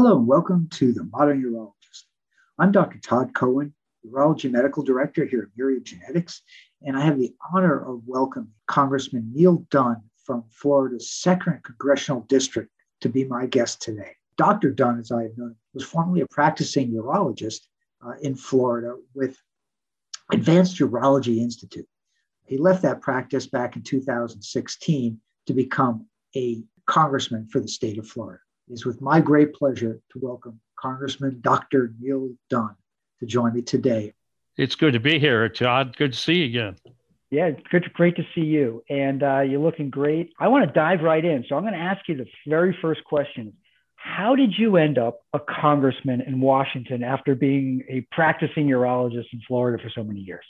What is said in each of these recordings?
Hello, and welcome to the Modern Urologist. I'm Dr. Todd Cohen, Urology Medical Director here at Myriad Genetics, and I have the honor of welcoming Congressman Neal Dunn from Florida's second congressional district to be my guest today. Dr. Dunn, as I have known, was formerly a practicing urologist uh, in Florida with Advanced Urology Institute. He left that practice back in 2016 to become a congressman for the state of Florida. It is with my great pleasure to welcome Congressman Dr. Neal Dunn to join me today. It's good to be here, Todd. Good to see you again. Yeah, it's good, great to see you. And uh, you're looking great. I want to dive right in. So I'm going to ask you the very first question. How did you end up a congressman in Washington after being a practicing urologist in Florida for so many years?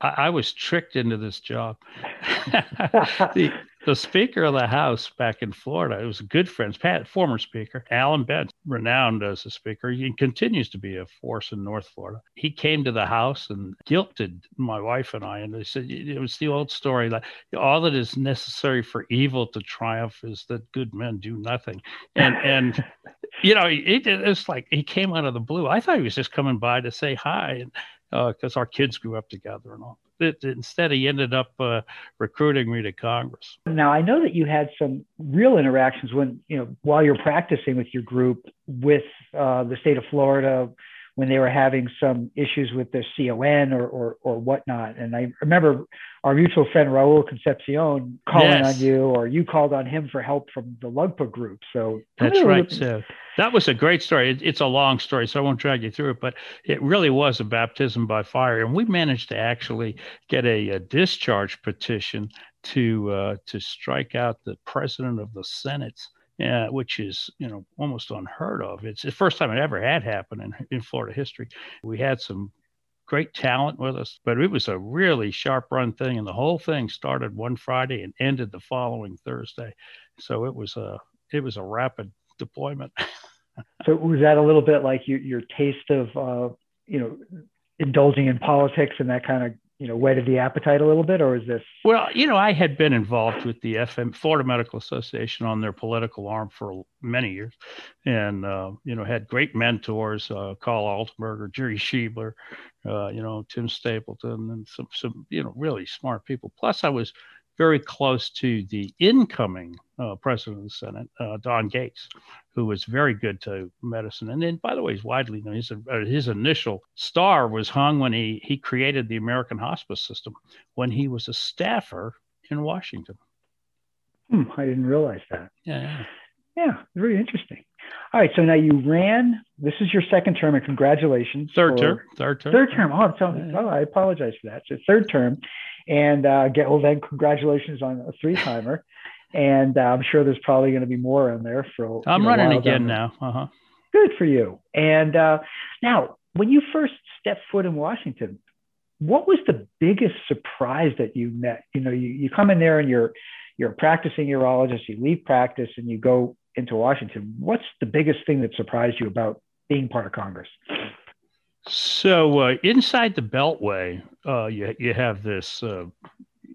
I, I was tricked into this job. the, the Speaker of the House back in Florida, it was a good friend, Pat, former Speaker, Allan Bense, renowned as a speaker. He continues to be a force in North Florida. He came to the House and guilted my wife and I, and they said it was the old story that all that is necessary for evil to triumph is that good men do nothing. And and you know, it, it's like he came out of the blue. I thought he was just coming by to say hi, and because uh, our kids grew up together and all. It, instead, he ended up uh, recruiting me to Congress. Now, I know that you had some real interactions when, you know, while you're practicing with your group with uh, the state of Florida when they were having some issues with their CON or, or, or whatnot. And I remember our mutual friend Raul Concepcion calling yes. on you, or you called on him for help from the LUGPA group. So that's right. So that was a great story. It, it's a long story, so I won't drag you through it, but it really was a baptism by fire, and we managed to actually get a, a discharge petition to uh, to strike out the president of the Senate yeah, which is you know almost unheard of. It's the first time it ever had happened in, in Florida history. We had some great talent with us, but it was a really sharp run thing, and the whole thing started one Friday and ended the following Thursday. So it was a it was a rapid deployment. so was that a little bit like your your taste of uh, you know indulging in politics and that kind of you know whetted the appetite a little bit or is this well you know i had been involved with the fm florida medical association on their political arm for many years. And uh, you know had great mentors uh, carl altenberger jerry schiebler uh, you know tim stapleton and some some you know really smart people. Plus i was very close to the incoming uh, president of the Senate, uh, Don Gaetz, who was very good to medicine. And then, by the way, he's widely known. His, uh, his initial star was hung when he, he created the American hospice system when he was a staffer in Washington. Hmm, I didn't realize that. Yeah. Yeah, very interesting. All right, so now you ran. This is your second term, and congratulations. Third term. Third term. Third term. Oh, I'm telling, oh, I apologize for that. So third term, and uh, get well then. Congratulations on a three timer, and uh, I'm sure there's probably going to be more in there for. I'm know, running again now. Uh huh. Good for you. And uh, now, when you first stepped foot in Washington, what was the biggest surprise that you met? You know, you, you come in there and you're you're a practicing urologist. You leave practice and you go into Washington. What's the biggest thing that surprised you about being part of Congress? So uh, inside the Beltway, uh, you you have this uh,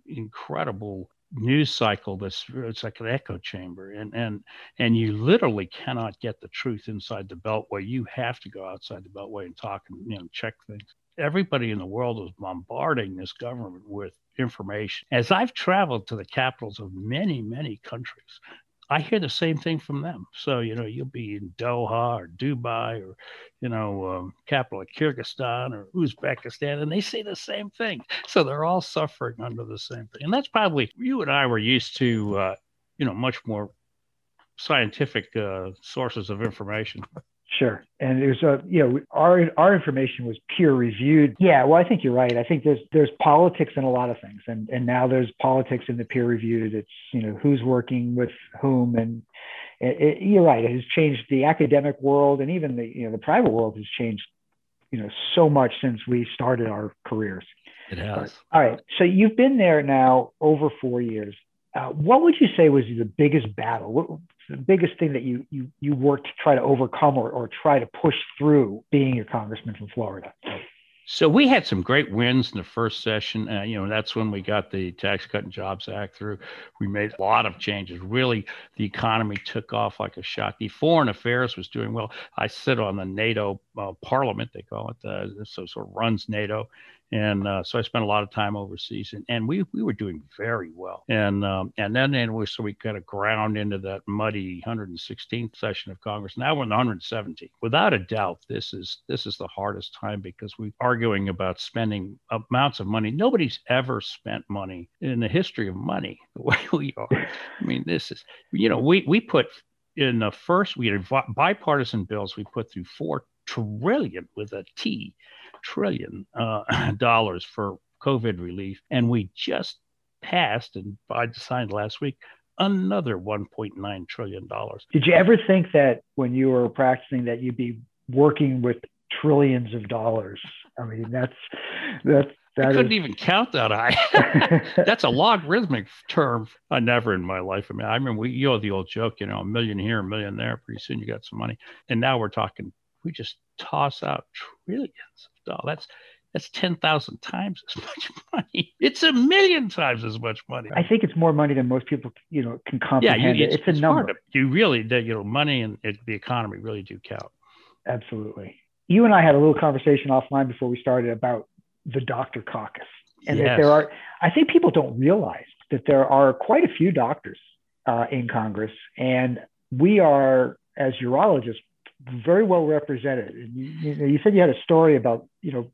incredible news cycle that's it's like an echo chamber, and and and you literally cannot get the truth inside the Beltway. You have to go outside the Beltway and talk and you know check things. Everybody in the world is bombarding this government with information. As I've traveled to the capitals of many, many countries, I hear the same thing from them. So, you know, you'll be in Doha or Dubai or, you know, um, capital of Kyrgyzstan or Uzbekistan, and they say the same thing. So they're all suffering under the same thing. And that's probably, you and I were used to, uh, you know, much more scientific uh, sources of information. Sure. And there's a, you know, our our information was peer reviewed. Yeah, well, I think you're right. I think there's there's politics in a lot of things, and and now there's politics in the peer reviewed. It's you know who's working with whom, and it, it, you're right. It has changed the academic world, and even the you know the private world has changed, you know, so much since we started our careers. It has. All right. So you've been there now over four years. Uh, what would you say was the biggest battle? What, the biggest thing that you you you worked to try to overcome or, or try to push through being a congressman from Florida? So we had some great wins in the first session. Uh, you know, that's when we got the Tax Cut and Jobs Act through. We made a lot of changes. Really, the economy took off like a shot. The foreign affairs was doing well. I sit on the NATO uh, Parliament, they call it, uh, so sort of runs NATO, and uh, so I spent a lot of time overseas, and, and we we were doing very well. And um, and then and we so we kind of ground into that muddy 116th session of Congress. Now we're in the 117th. Without a doubt, this is this is the hardest time because we're arguing about spending amounts of money. Nobody's ever spent money in the history of money the way we are. I mean, this is you know we we put in the first we had bipartisan bills we put through four trillion with a T trillion uh, dollars for COVID relief, and we just passed and Biden signed last week another 1.9 trillion dollars. Did you ever think that when you were practicing that you'd be working with trillions of dollars? I mean, that's that's that I couldn't is... even count that high. That's a logarithmic term. I never in my life. I mean, I remember we, you know, the old joke, you know, a million here, a million there. Pretty soon you got some money. And now we're talking, we just toss out trillions of dollars. That's that's 10,000 times as much money. It's a million times as much money. I think it's more money than most people, you know, can comprehend. Yeah, you, it's, it's, a number. you really, that you know, money and it, the economy really do count. Absolutely. You and I had a little conversation offline before we started about the doctor caucus. And yes. that there are, I think people don't realize that there are quite a few doctors uh, in Congress. And we are, as urologists, very well represented. And you, you, said you had a story about, you know,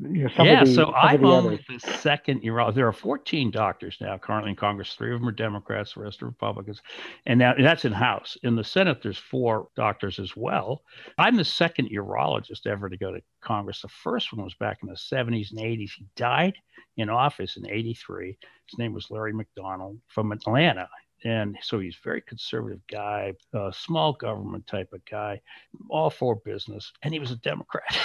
you know, some yeah. The, so I'm only the second urologist. There are 14 doctors now currently in Congress. Three of them are Democrats, the rest are Republicans, and now that's in House. In the Senate, there's four doctors as well. I'm the second urologist ever to go to Congress. The first one was back in the 70s and 80s. He died in office in 83. His name was Larry McDonald from Atlanta and so he's a very conservative guy, a small government type of guy, all for business, and he was a Democrat.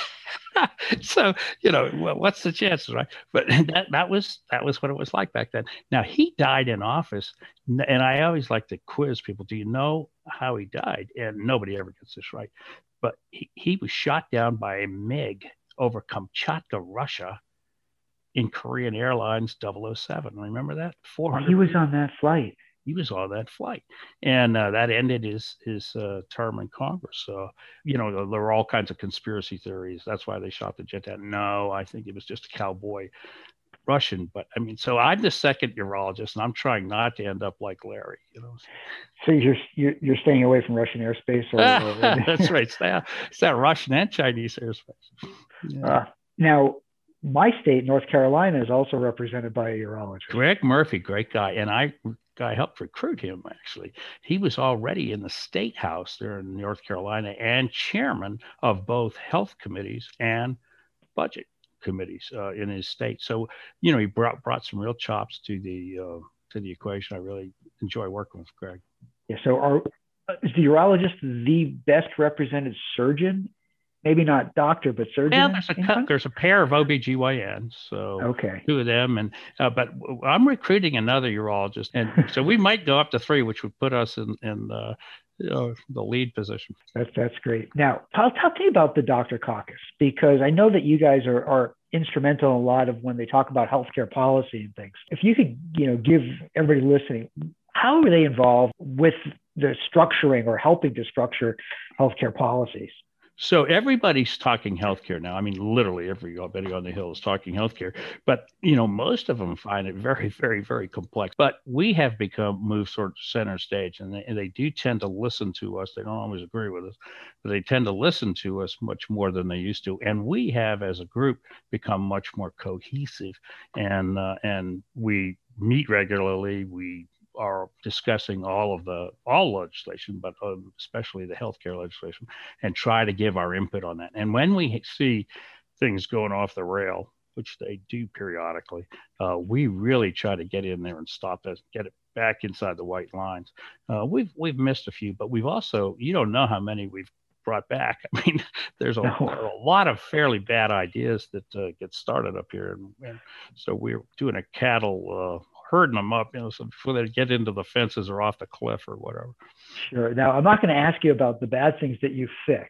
so you know what's the chances right? But that that was that was what it was like back then. Now he died in office and i always like to quiz people do you know how he died? And nobody ever gets this right. But he, he was shot down by a mig over kamchatka russia in korean airlines 007 remember that? 400 he was on that flight he was on that flight, and uh, that ended his his uh, term in Congress. So, you know, there were all kinds of conspiracy theories. That's why they shot the jet down. No, I think it was just a cowboy Russian. But I mean, so I'm the second urologist, and I'm trying not to end up like Larry. You know. So you're you're, you're staying away from Russian airspace, or, or... that's right. It's that, it's that Russian and Chinese airspace. Yeah. Uh, now, my state, North Carolina, is also represented by a urologist. Greg Murphy, great guy, and I I helped recruit him actually. He was already in the state house there in North Carolina and chairman of both health committees and budget committees uh, in his state. So you know he brought brought some real chops to the uh, to the equation. I really enjoy working with Greg. Yeah. So are is the urologist the best represented surgeon maybe not doctor, but surgeon. Yeah, there's a there's a pair of OBGYNs, so okay, two of them, and uh, but I'm recruiting another urologist, and so we might go up to three, which would put us in in the uh, the lead position. That's that's great. Now, I'll talk to you about the doctor caucus because I know that you guys are are instrumental in a lot of when they talk about healthcare policy and things. If you could, you know, give everybody listening, how are they involved with the structuring or helping to structure healthcare policies? So everybody's talking healthcare now. I mean, literally every everybody on the hill is talking healthcare. But you know, most of them find it very, very, very complex. But we have become moved sort of center stage, and they, and they do tend to listen to us. They don't always agree with us, but they tend to listen to us much more than they used to. And we have, as a group, become much more cohesive, and uh, and we meet regularly. We are discussing all of the all legislation, but um, especially the healthcare legislation, and try to give our input on that. And when we see things going off the rail, which they do periodically, uh, we really try to get in there and stop it, get it back inside the white lines. Uh, we've we've missed a few, but we've also you don't know how many we've brought back. I mean, there's a, no. a lot of fairly bad ideas that uh, get started up here, and, and, so we're doing a cattle uh, herding them up, you know, so before they get into the fences or off the cliff or whatever. Sure. Now, I'm not going to ask you about the bad things that you fixed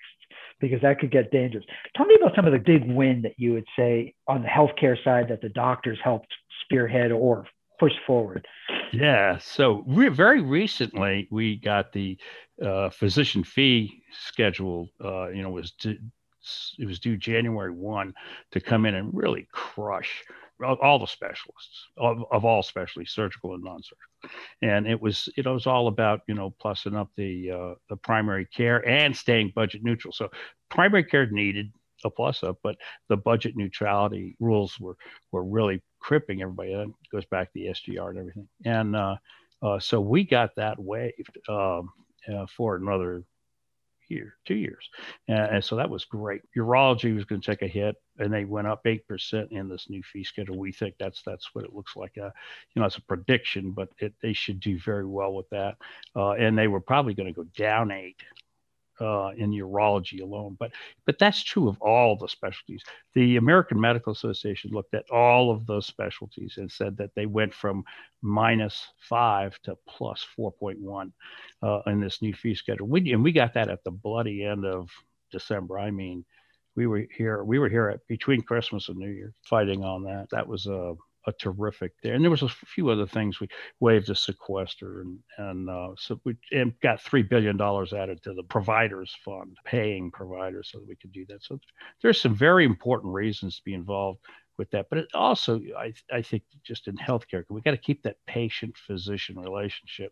because that could get dangerous. Tell me about some of the big win that you would say on the healthcare side that the doctors helped spearhead or push forward. Yeah. So re- very recently, we got the uh, physician fee schedule. Uh, you know, was it was due January one to come in and really crush all the specialists of, of all specialties, surgical and non-surgical. And it was it was all about you know plussing up the uh, the primary care and staying budget neutral. So primary care needed a plus up, but the budget neutrality rules were were really cripping everybody. That goes back to the SGR and everything. And uh, uh, so we got that waived um, uh, for another year, two years. And, and, so that was great. Urology was going to take a hit, and they went up eight percent in this new fee schedule. We think that's that's what it looks like. Uh, you know, it's a prediction, but it, they should do very well with that. Uh, and they were probably going to go down eight uh, in urology alone. But but that's true of all the specialties. The American Medical Association looked at all of those specialties and said that they went from minus five to plus 4.1 uh, in this new fee schedule. We, and we got that at the bloody end of December. I mean, we were here. We were here at between Christmas and New Year fighting on that. That was a a terrific there. And there was a few other things we waived the sequester and and uh, so we and got three billion dollars added to the providers fund, paying providers so that we could do that. So there's some very important reasons to be involved with that. But it also, I I think, just in healthcare, we got to keep that patient physician relationship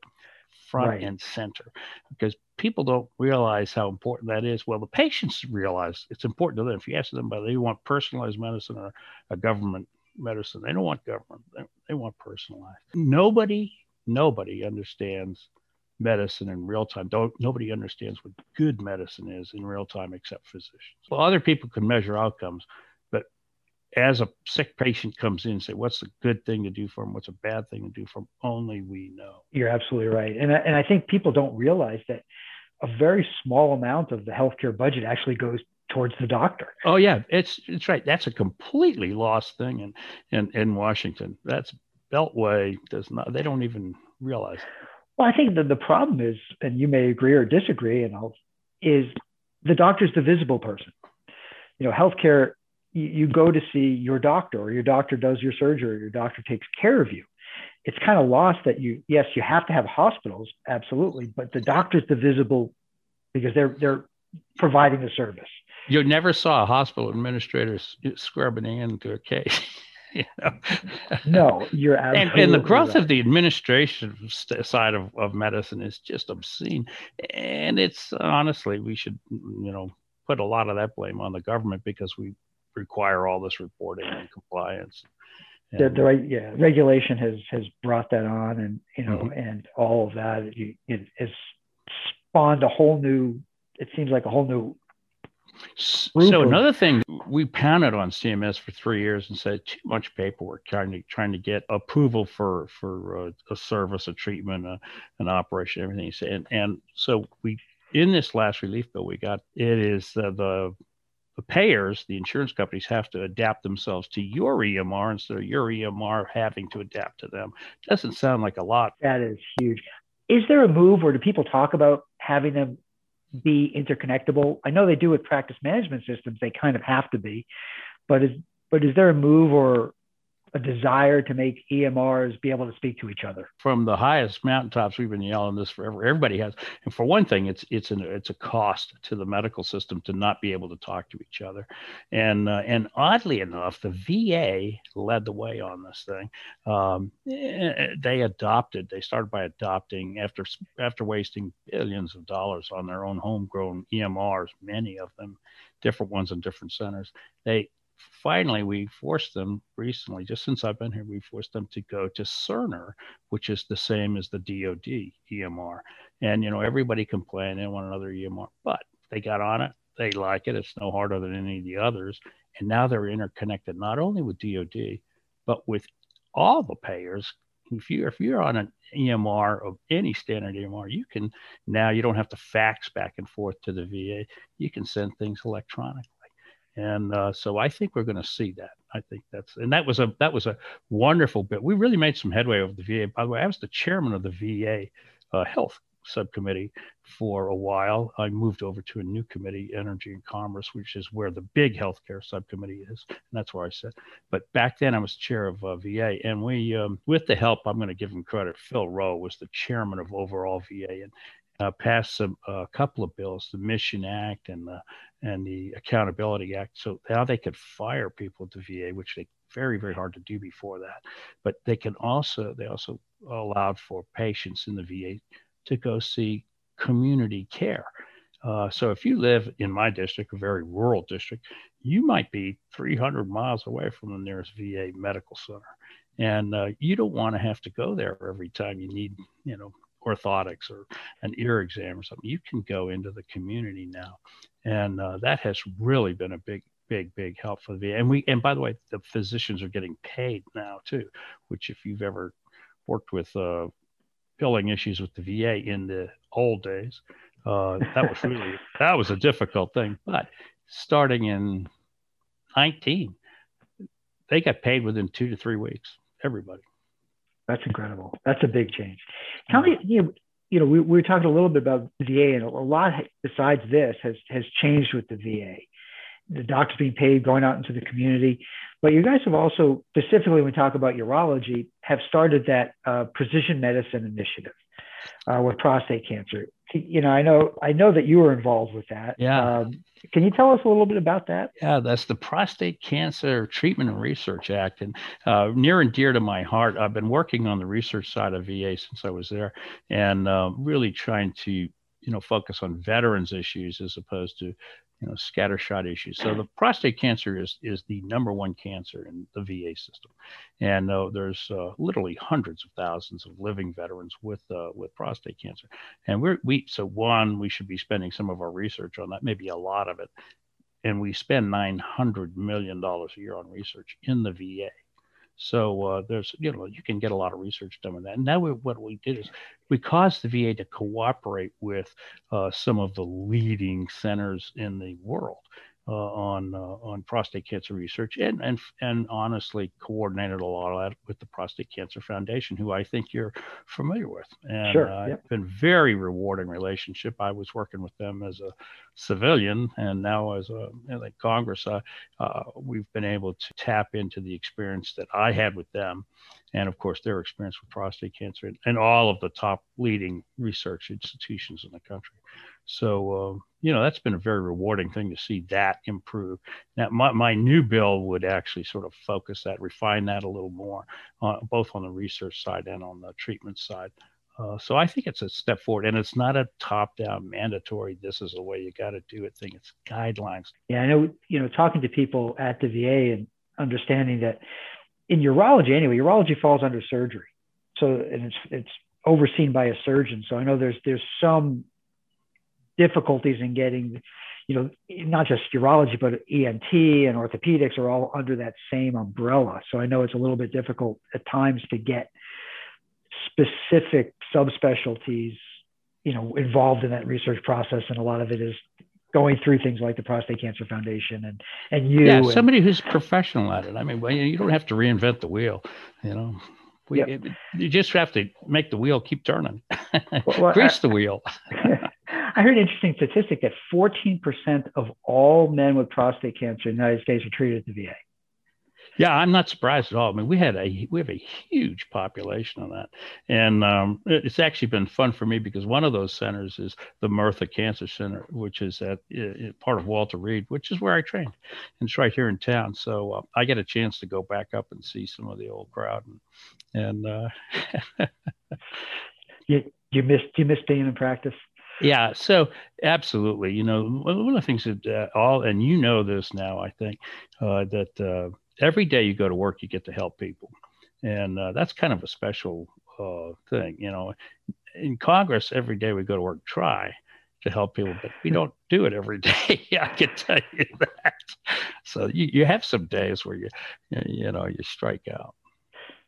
front right. and center because people don't realize how important that is. Well, the patients realize it's important to them. If you ask them whether they want personalized medicine or a government medicine. They don't want government. They, they want personalized. Nobody, nobody understands medicine in real time. Don't nobody understands what good medicine is in real time except physicians. Well, other people can measure outcomes, but as a sick patient comes in, and say, what's a good thing to do for them? What's a bad thing to do for them? Only we know. You're absolutely right, and I, and I think people don't realize that a very small amount of the healthcare budget actually goes towards the doctor. Oh yeah, it's it's right. That's a completely lost thing in in, in Washington. That's Beltway does not. They don't even realize. It. Well, I think that the problem is, and you may agree or disagree, and I'll, is the doctor's the visible person. You know, healthcare. You, go to see your doctor, or your doctor does your surgery, or your doctor takes care of you. It's kind of lost that you. Yes, you have to have hospitals, absolutely, but the doctor's the visible because they're they're providing the service. You never saw a hospital administrator scrubbing into a case. you know? No, you're absolutely and, and the growth right. of the administration side of, of medicine is just obscene. And it's honestly, we should, you know, put a lot of that blame on the government because we require all this reporting and compliance. And, the, the right, yeah, regulation has has brought that on, and you know, mm-hmm. and all of that it, it has spawned a whole new. It seems like a whole new so another thing, we pounded on CMS for three years and said too much paperwork trying to trying to get approval for for uh, a service, a treatment, a, an operation, everything. And and so we in this last relief bill we got it is uh, the the payers, the insurance companies have to adapt themselves to your EMR instead of your EMR having to adapt to them. Doesn't sound like a lot. That is huge. Is there a move, or do people talk about having them be interconnectable? I know they do with practice management systems; they kind of have to be. But is but is there a move or a desire to make EMRs be able to speak to each other. From the highest mountaintops, we've been yelling this forever. Everybody has, and for one thing, it's it's an it's a cost to the medical system to not be able to talk to each other, and uh, and oddly enough, the VA led the way on this thing. Um, eh, they adopted. They started by adopting after after wasting billions of dollars on their own homegrown EMRs, many of them different ones in different centers. They finally we forced them recently, just since I've been here, we forced them to go to Cerner, which is the same as the DoD EMR. And you know, everybody complained they want another EMR, but they got on it. They like it. It's no harder than any of the others. And now they're interconnected not only with DoD, but with all the payers. If you if you're on an EMR of any standard EMR, you can now you don't have to fax back and forth to the VA. You can send things electronically and uh, so I think we're going to see that. I think that's and that was a that was a wonderful bit. We really made some headway over the VA. By the way, I was the chairman of the VA uh, Health subcommittee for a while. I moved over to a new committee, Energy and Commerce, which is where the big healthcare subcommittee is, and that's where I sit. But back then, I was chair of uh, VA, and we, um, with the help, I'm going to give him credit. Phil Roe was the chairman of overall VA, and uh, passed a, a, couple of bills, the Mission Act and the and the Accountability Act. So now they could fire people at the VA, which they very very hard to do before that. But they can also they also allowed for patients in the VA to go see community care. Uh, so if you live in my district, a very rural district, you might be 300 miles away from the nearest VA medical center, and uh, you don't want to have to go there every time you need, you know, orthotics or an ear exam or something. You can go into the community now, and uh, that has really been a big, big, big help for the VA. And we, and by the way, the physicians are getting paid now too, which if you've ever worked with uh, billing issues with the VA in the old days, uh, that was really that was a difficult thing. But starting in 19, they got paid within two to three weeks. Everybody. That's incredible. That's a big change. Tell me, you know, you know, we, we were talking a little bit about VA, and a lot besides this has has changed with the VA. The doctors being paid, going out into the community, but you guys have also, specifically when we talk about urology, have started that uh, precision medicine initiative uh, with prostate cancer you know, I know I know that you were involved with that. Yeah. Um, can you tell us a little bit about that? Yeah, that's the Prostate Cancer Treatment and Research Act, and uh, near and dear to my heart. I've been working on the research side of VA since I was there, and uh, really trying to you know focus on veterans issues as opposed to you know, scattershot issues. So the prostate cancer is is the number one cancer in the VA system, and uh, there's uh, literally hundreds of thousands of living veterans with uh, with prostate cancer. And we're we so one we should be spending some of our research on that, maybe a lot of it, and we spend nine hundred million dollars a year on research in the VA. So uh, there's, you know, you can get a lot of research done with that. And now we, what we did is we caused the VA to cooperate with uh, some of the leading centers in the world uh, on uh, on prostate cancer research, and and and honestly coordinated a lot of that with the Prostate Cancer Foundation, who I think you're familiar with. And sure, uh, it's been very rewarding relationship. I was working with them as a civilian, and now as a in Congress, uh, uh, we've been able to tap into the experience that I had with them, and of course their experience with prostate cancer, and, and all of the top leading research institutions in the country. So, uh, you know, that's been a very rewarding thing to see that improve. Now, my, my new bill would actually sort of focus that, refine that a little more, uh, both on the research side and on the treatment side. Uh, so I think it's a step forward, and it's not a top-down mandatory. This is the way you got to do it thing. It's guidelines. Yeah, I know. You know, talking to people at the VA and understanding that in urology, anyway, urology falls under surgery, so and it's it's overseen by a surgeon. So I know there's there's some difficulties in getting, you know, not just urology, but ENT and orthopedics are all under that same umbrella. So I know it's a little bit difficult at times to get specific subspecialties, you know, involved in that research process. And a lot of it is going through things like the Prostate Cancer Foundation and and you. Yeah, and, somebody who's professional at it. I mean, well, you don't have to reinvent the wheel, you know. We, yep. it, you just have to make the wheel keep turning, well, grease I, the wheel. I heard an interesting statistic that 14% of all men with prostate cancer in the United States are treated at the VA. Yeah, I'm not surprised at all. I mean, we had a we have a huge population on that, and um, it's actually been fun for me because one of those centers is the Murtha Cancer Center, which is at uh, part of Walter Reed, which is where I trained, and it's right here in town. So uh, I get a chance to go back up and see some of the old crowd, and, and uh, you you miss you miss being in practice. Yeah, so absolutely. You know, one of the things that uh, all, and you know this now, I think, uh, that uh, every day you go to work, you get to help people. And uh, that's kind of a special uh, thing. You know, in Congress, every day we go to work, try to help people, but we don't do it every day. I can tell you that. So you, you have some days where you, you know, you strike out.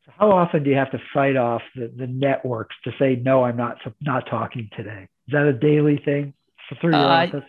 How often do you have to fight off the, the networks to say, no, I'm not, not talking today? Is that a daily thing through your uh, office?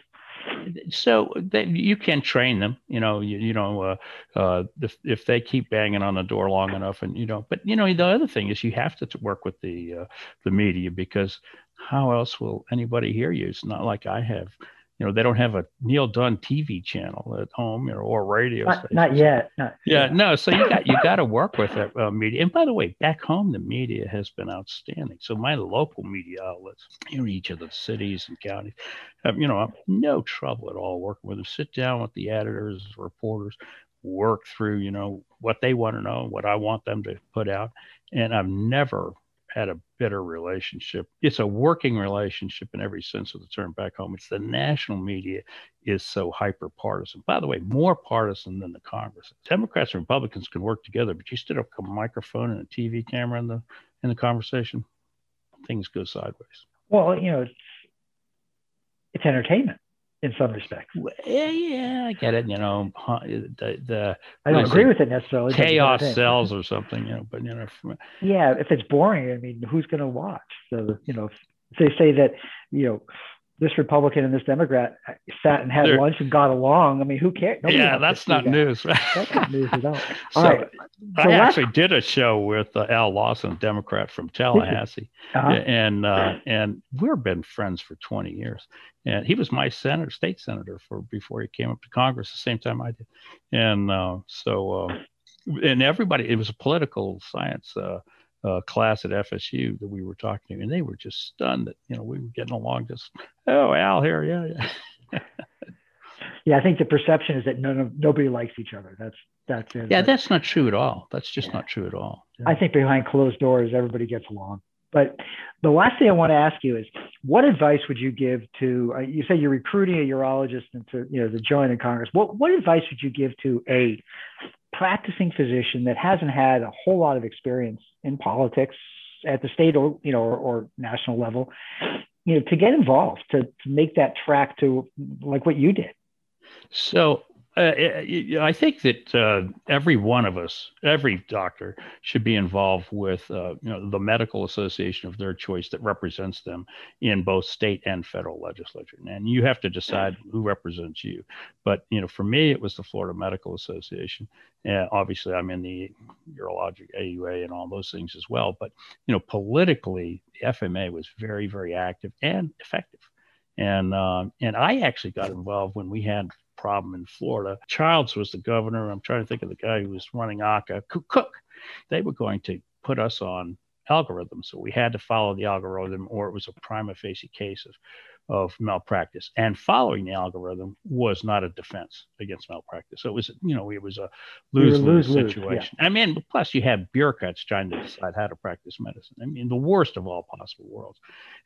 So they, you can train them, you know, you, you know, uh, uh, if, if they keep banging on the door long enough and, you know, but you know, the other thing is you have to work with the, uh, the media because how else will anybody hear you? It's not like I have you know they don't have a Neal Dunn TV channel at home or, or radio. Not, not yet. Not, yeah, no. So you got you got to work with that uh, media. And by the way, back home the media has been outstanding. So my local media outlets in each of the cities and counties, have, you know, have no trouble at all working with them. Sit down with the editors, reporters, work through you know what they want to know, what I want them to put out, and I've never had a bitter relationship. It's a working relationship in every sense of the term back home. It's the national media is so hyper partisan. By the way, more partisan than the Congress. Democrats and Republicans can work together, but you stood up a microphone and a TV camera in the in the conversation, things go sideways. Well, you know, it's, it's entertainment in some respects. Yeah, yeah, I get it. You know, the, the I don't agree with it necessarily. Chaos sells or something, you know. But you know, if, yeah, if it's boring, I mean, who's going to watch? So you know, if they say that you know this Republican and this Democrat sat and had They're, lunch and got along. I mean, who cares? Nobody yeah, that's not that. news. Right? That's not news at all. all so, right. I actually did a show with uh, Al Lawson, a Democrat from Tallahassee, uh-huh. and uh, and we've been friends for 20 years. And he was my senator, state senator, for before he came up to Congress, the same time I did. And uh, so, uh, and everybody, it was a political science uh, class at FSU that we were talking to, and they were just stunned that you know we were getting along. Just oh, Al here, yeah, yeah. yeah, I think the perception is that none of nobody likes each other. That's that's it. Yeah, that's not true at all. That's just yeah. not true at all. Yeah. I think behind closed doors, everybody gets along. But the last thing I want to ask you is, what advice would you give to? Uh, you say you're recruiting a urologist into you know to join in Congress. What what advice would you give to a practicing physician that hasn't had a whole lot of experience in politics at the state or you know or, or national level, you know, to get involved to, to make that track to like what you did? So uh, I think that uh, every one of us, every doctor, should be involved with uh, you know the medical association of their choice that represents them in both state and federal legislature. And you have to decide who represents you. But you know, for me, it was the Florida Medical Association. And obviously, I'm in the urologic AUA and all those things as well. But you know, politically, the FMA was very, very active and effective. And uh, and I actually got involved when we had problem in Florida. Chiles was the governor. I'm trying to think of the guy who was running ACA. Cook. They were going to put us on algorithm, so we had to follow the algorithm, or it was a prima facie case of of malpractice. And following the algorithm was not a defense against malpractice. So it was, you know, it was a lose lose situation. Yeah. I mean, plus you have bureaucrats trying to decide how to practice medicine. I mean, the worst of all possible worlds.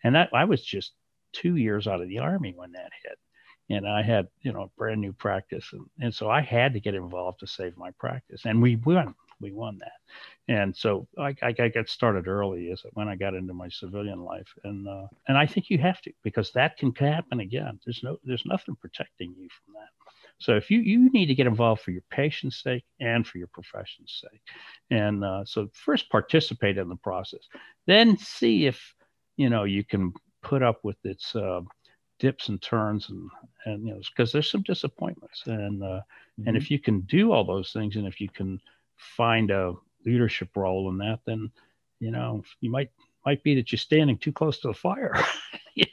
And that I was just two years out of the army when that hit and I had, you know, a brand new practice. And, and so I had to get involved to save my practice. And we won. We won that. And so I, I, I got started early as when I got into my civilian life. And uh, and I think you have to because that can happen again. There's no there's nothing protecting you from that. So if you you need to get involved for your patient's sake and for your profession's sake, and uh, so first participate in the process, then see if you know you can put up with its uh, dips and turns and and you know because there's some disappointments. And uh, mm-hmm. and if you can do all those things and if you can find a leadership role in that then you know you might might be that you're standing too close to the fire.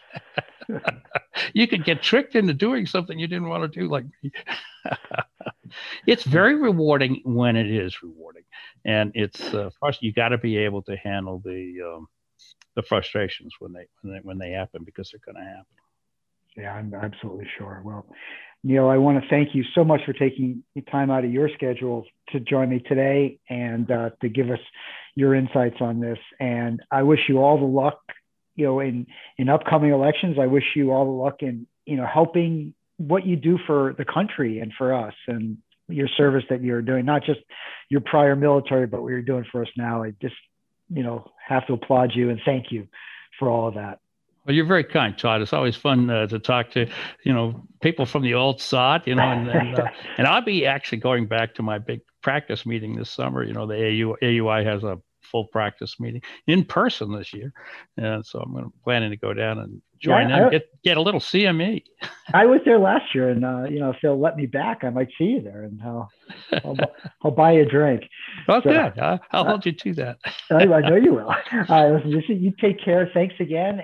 You could get tricked into doing something you didn't want to do like me. It's very rewarding when it is rewarding. And it's uh, first you got to be able to handle the um, the frustrations when they when they when they happen because they're going to happen yeah, I'm absolutely sure. Well, Neal, I want to thank you so much for taking time out of your schedule to join me today and uh, to give us your insights on this. And I wish you all the luck, you know, in in upcoming elections. I wish you all the luck in you know helping what you do for the country and for us and your service that you're doing, not just your prior military, but what you're doing for us now. I just you know have to applaud you and thank you for all of that. Well, you're very kind, Todd. It's always fun uh, to talk to, you know, people from the old sod, you know, and and, uh, and I'll be actually going back to my big practice meeting this summer. You know, the AU, AUI has a full practice meeting in person this year, and so I'm going to, planning to go down and join yeah, them, get get a little CME. I was there last year, and uh, you know, if they'll let me back, I might see you there, and I'll I'll, I'll buy you a drink. Oh, so, good. I'll, I'll hold you to that. I, I, know you will. All right, listen, you take care. Thanks again,